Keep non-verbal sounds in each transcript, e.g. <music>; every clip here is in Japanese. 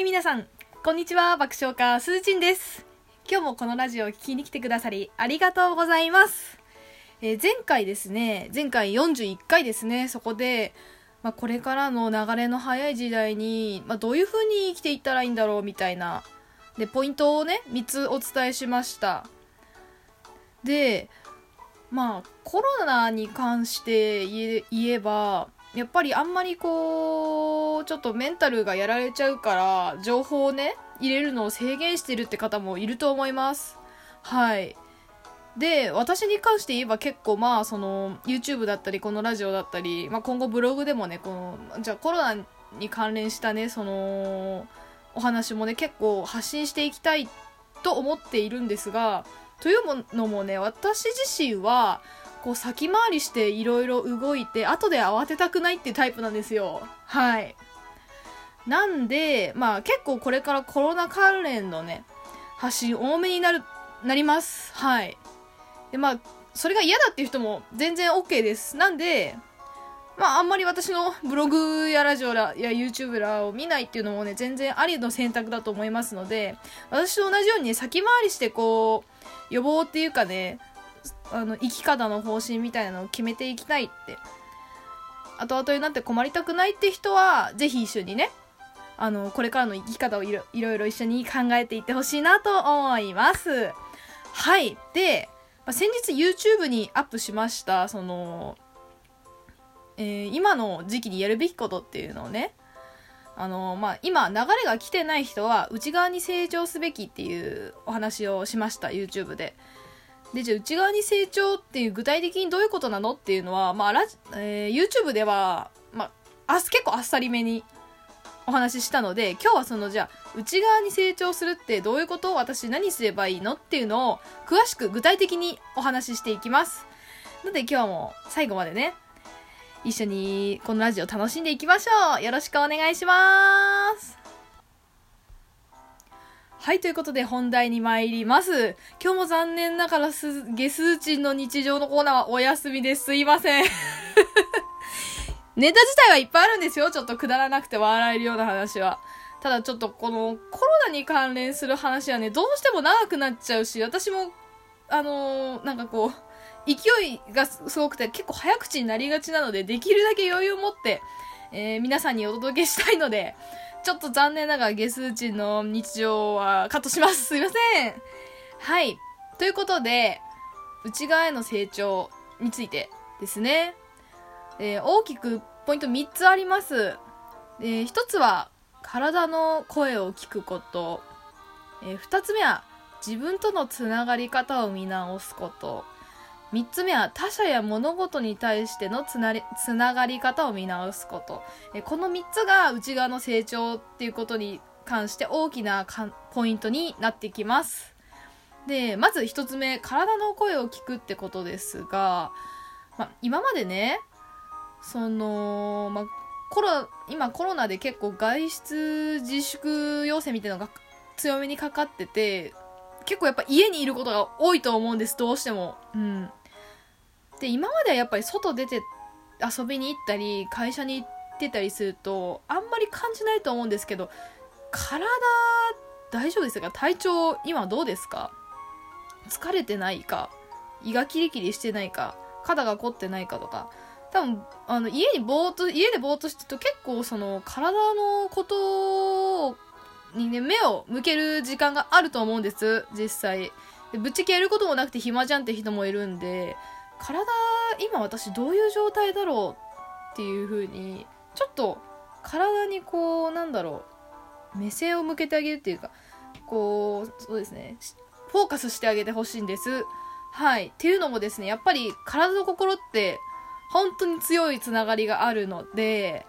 はい、皆さん、こんにちは。爆笑家、すずちんです。今日もこのラジオを聞きに来てくださり、ありがとうございます。えー前回ですね、前回41回ですね、そこで、まあ、これからの流れの早い時代に、まあ、どういう風に生きていったらいいんだろうみたいな、で、ポイントをね、3つお伝えしました。で、まあ、コロナに関して言え言えば、やっぱりあんまりこう、ちょっとメンタルがやられちゃうから、情報をね、入れるのを制限してるって方もいると思います。はい。で、私に関して言えば結構まあ、その、YouTube だったり、このラジオだったり、まあ今後ブログでもね、この、じゃあコロナに関連したね、その、お話もね、結構発信していきたいと思っているんですが、というのもね、私自身は、こう先回りしていろいろ動いて、後で慌てたくないっていうタイプなんですよ。はい。なんで、まあ結構これからコロナ関連のね、発信多めになる、なります。はい。で、まあ、それが嫌だっていう人も全然 OK です。なんで、まああんまり私のブログやラジオらや YouTube らを見ないっていうのもね、全然ありの選択だと思いますので、私と同じようにね、先回りしてこう、予防っていうかね、あの、生き方の方針みたいなのを決めていきたいって、後々になって困りたくないって人は、ぜひ一緒にね、あの、これからの生き方をいろいろいろ一緒に考えていってほしいなと思います。はい。で、まあ先日 YouTube にアップしました、その、えー今の時期にやるべきことっていうのをね、あの、まあ、今流れが来てない人は内側に成長すべきっていうお話をしました、YouTube で。で、じゃあ内側に成長っていう具体的にどういうことなのっていうのは、まあ、ラジえー YouTube では、まあ、あ結構あっさりめにお話ししたので、今日はそのじゃあ内側に成長するってどういうこと私何すればいいのっていうのを詳しく具体的にお話ししていきます。ので今日も最後までね、一緒にこのラジオ楽しんでいきましょうよろしくお願いしますはい、ということで本題に参ります。今日も残念ながらす、ゲスーチンの日常のコーナーはお休みです。すいません。<laughs> ネタ自体はいっぱいあるんですよ。ちょっとくだらなくて笑えるような話は。ただちょっとこのコロナに関連する話はね、どうしても長くなっちゃうし、私も、あのーなんかこう、勢いがすごくて結構早口になりがちなので、できるだけ余裕を持って、えー皆さんにお届けしたいので、ちょっと残念ながらゲスーチンの日常はカットします。<laughs> すいません。はい。ということで、内側への成長についてですね。えー大きくポイント3つあります。えー1つは、体の声を聞くこと。え2つ目は、自分とのつながり方を見直すこと。3つ目は他者や物事に対してのつなつながり方を見直すこと。えこの3つが内側の成長っていうことに関して大きなポイントになってきます。で、まず1つ目、体の声を聞くってことですが、ま、今までね、その、ま、コロ、今コロナで結構外出自粛要請みたいなのが強めにかかってて、結構やっぱ家にいることが多いと思うんです、どうしても。うん。で、今まではやっぱり外出て遊びに行ったり、会社に行ってたりすると、あんまり感じないと思うんですけど、体、大丈夫ですか？体調、今どうですか？疲れてないか？胃がキリキリしてないか？肩が凝ってないかとか？多分あの家にぼーっと家でぼーっとしてると結構その体のことにね目を向ける時間があると思うんです実際。でぶっちゃけやることもなくて暇じゃんって人もいるんで体今私どういう状態だろうっていう風にちょっと体にこうなんだろう目線を向けてあげるっていうかこうそうですねフォーカスしてあげてほしいんです。はい。っていうのもですね、やっぱり体と心って本当に強いつながりがあるので、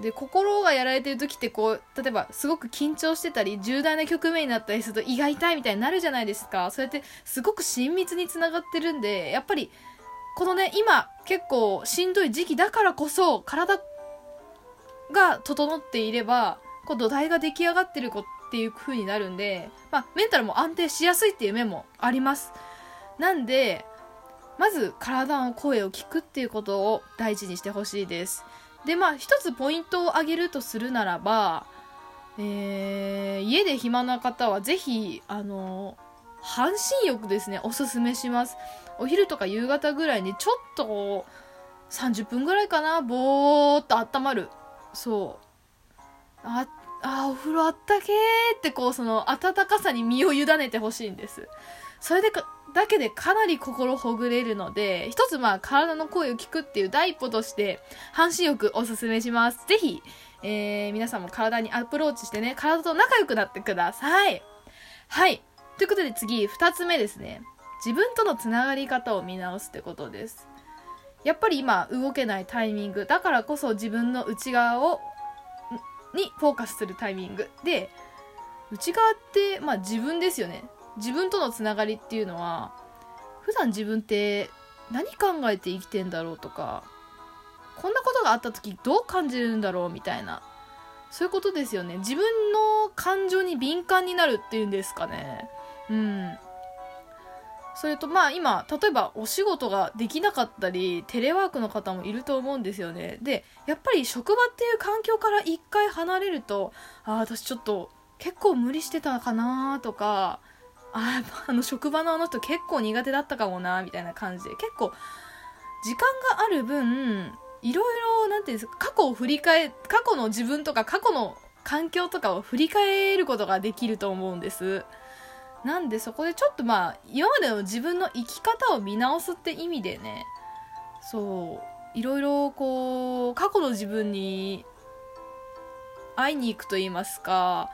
で、心がやられてる時ってこう、例えばすごく緊張してたり、重大な局面になったりすると胃が痛いみたいになるじゃないですか。そうやってすごく親密につながってるんで、やっぱり、このね、今結構しんどい時期だからこそ、体が整っていれば、こう土台が出来上がってる子っていう風になるんで、まあ、メンタルも安定しやすいっていう面もあります。なんで、まず体の声を聞くっていうことを大事にしてほしいです。で、まあ、一つポイントを挙げるとするならば、えー、家で暇な方はぜひ、あの、半身浴ですね、おすすめします。お昼とか夕方ぐらいにちょっと30分ぐらいかな、ぼーっと温まる。そうあっ。あ、あ、お風呂あったけーってこう、その温かさに身を委ねてほしいんです。それでか、だけでかなり心ほぐれるので、一つまあ体の声を聞くっていう第一歩として、半身浴おすすめします。ぜひ、えー、皆さんも体にアプローチしてね、体と仲良くなってください。はい。ということで次、二つ目ですね。自分とのつながり方を見直すってことです。やっぱり今動けないタイミングだからこそ自分の内側をにフォーカスするタイミング。で内側ってまあ自分ですよね。自分とのつながりっていうのは普段自分って何考えて生きてんだろうとかこんなことがあった時どう感じるんだろうみたいな。そういうことですよね。自分の感情に敏感になるっていうんですかね。うん。それとまあ今例えばお仕事ができなかったりテレワークの方もいると思うんですよね。でやっぱり職場っていう環境から一回離れるとああ私ちょっと結構無理してたかなとかあ <laughs> あの職場のあの人結構苦手だったかもなみたいな感じで結構時間がある分いろいろなんていうんですか過去を振り返過去の自分とか過去の環境とかを振り返ることができると思うんです。なんでそこでちょっとまあ今までの自分の生き方を見直すって意味でねそういろいろこう過去の自分に会いに行くと言いますか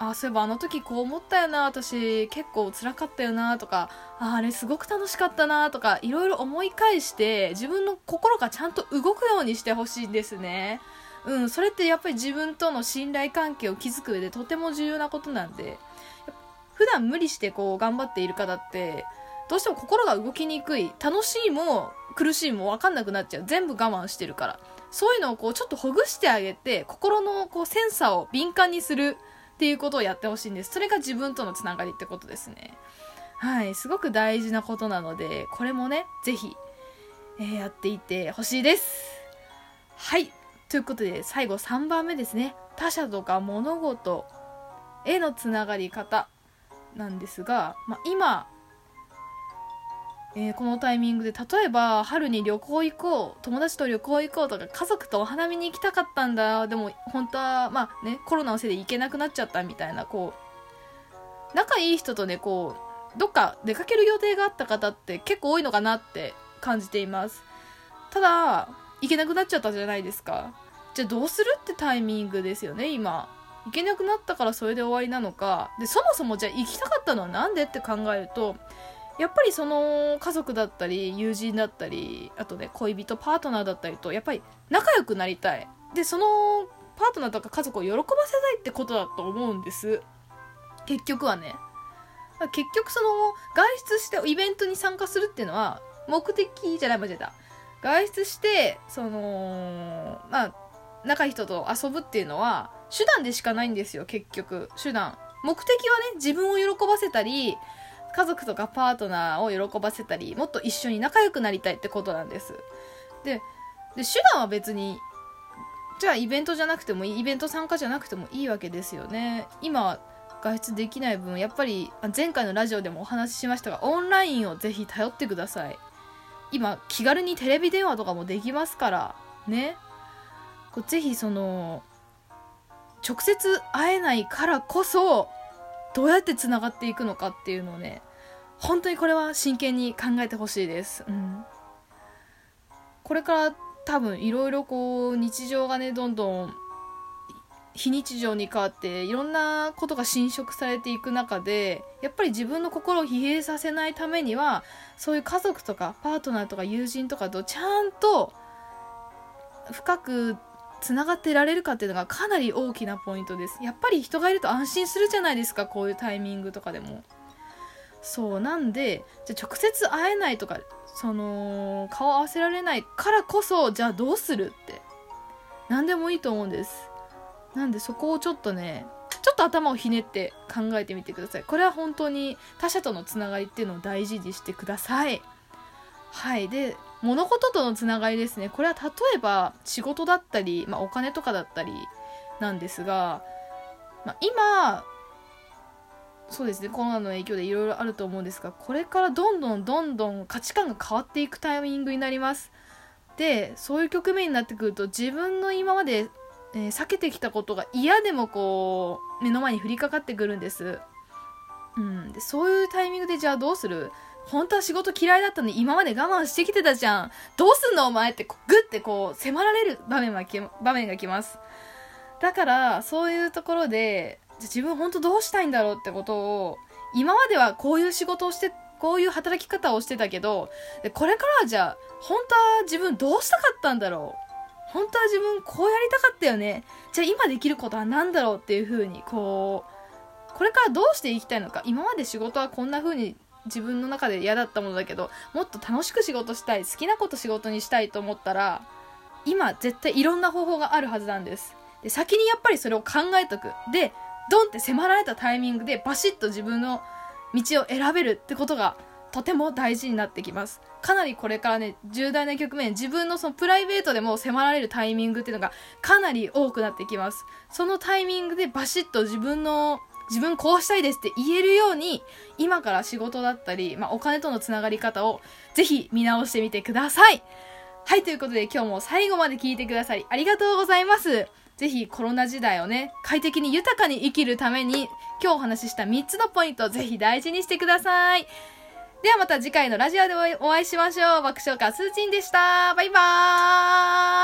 あそういえばあの時こう思ったよな私結構辛かったよなとかああれすごく楽しかったなとかいろいろ思い返して自分の心がちゃんと動くようにしてほしいんですね。うんそれってやっぱり自分との信頼関係を築く上でとても重要なことなんで普段無理してこう頑張っている方ってどうしても心が動きにくい楽しいも苦しいも分かんなくなっちゃう。全部我慢してるから。そういうのをこうちょっとほぐしてあげて心のこうセンサーを敏感にするっていうことをやってほしいんです。それが自分とのつながりってことですね。はい。すごく大事なことなのでこれもね是非、えー、やっていってほしいです。はい。ということで最後3番目ですね。他者とか物事へのつながり方。なんですが、まあ、今、えー、このタイミングで例えば春に旅行行こう友達と旅行行こうとか家族とお花見に行きたかったんだでも本当はまあねコロナのせいで行けなくなっちゃったみたいなこう仲いい人とねこうどっか出かける予定があった方って結構多いのかなって感じています。ただ行けなくなっちゃったじゃないですか。じゃあどうするってタイミングですよね今。行けなくなったからそれで終わりなのか。でそもそもじゃあ行きたかったのは何でって考えるとやっぱりその家族だったり友人だったりあとね恋人パートナーだったりとやっぱり仲良くなりたい。でそのパートナーとか家族を喜ばせたいってことだと思うんです。結局はね。結局その外出してイベントに参加するっていうのは目的じゃない間違えた。外出してそのまあ仲いい人と遊ぶっていうのは手段でしかないんですよ結局。手段。目的はね自分を喜ばせたり家族とかパートナーを喜ばせたりもっと一緒に仲良くなりたいってことなんです。でで手段は別にじゃあイベントじゃなくてもいいイベント参加じゃなくてもいいわけですよね。今外出できない分やっぱり前回のラジオでもお話ししましたがオンラインをぜひ頼ってください。今気軽にテレビ電話とかもできますからね。こうぜひその直接会えないからこそどうやってつながっていくのかっていうのをね本当にこれは真剣に考えてほしいです、うん、これから多分いろいろこう日常がねどんどん非日常に変わっていろんなことが侵食されていく中でやっぱり自分の心を疲弊させないためにはそういう家族とかパートナーとか友人とかとちゃんと深くつながってられるかっていうのがかなり大きなポイントです。やっぱり人がいると安心するじゃないですかこういうタイミングとかでも。そうなんでじゃ直接会えないとかその顔合わせられないからこそじゃあどうするって。何でもいいと思うんです。なんでそこをちょっとねちょっと頭をひねって考えてみてください。これは本当に他者とのつながりっていうのを大事にしてください。はいで物事とのつながりですね。これは例えば仕事だったり、まあ、お金とかだったりなんですがまあ、今そうですねコロナの影響でいろいろあると思うんですがこれからどんどんどんどん価値観が変わっていくタイミングになります。でそういう局面になってくると自分の今まで、えー、避けてきたことが嫌でもこう目の前に降りかかってくるんです。うん。でそういうタイミングでじゃあどうする？本当は仕事嫌いだったのに今まで我慢してきてたじゃん。どうすんのお前ってグッてこう迫られる場面が場面が来ます。だからそういうところで自分本当どうしたいんだろうってことを今まではこういう仕事をしてこういう働き方をしてたけどこれからはじゃあ本当は自分どうしたかったんだろう。本当は自分こうやりたかったよね。じゃあ今できることは何だろうっていう風にこうこれからどうしていきたいのか。今まで仕事はこんな風に自分の中で嫌だったものだけどもっと楽しく仕事したい好きなこと仕事にしたいと思ったら今絶対いろんな方法があるはずなんです。で先にやっぱりそれを考えとく。でドンって迫られたタイミングでバシッと自分の道を選べるってことがとても大事になってきます。かなりこれからね重大な局面自分のそのプライベートでも迫られるタイミングっていうのがかなり多くなってきます。そのタイミングでバシッと自分の自分こうしたいですって言えるように今から仕事だったり、まあ、お金とのつながり方をぜひ見直してみてくださいはいということで今日も最後まで聞いてくださりありがとうございますぜひコロナ時代をね、快適に豊かに生きるために、今日お話しした3つのポイントをぜひ大事にしてください。ではまた次回のラジオでお会いしましょう。爆笑家すーちんでした。バイバーイ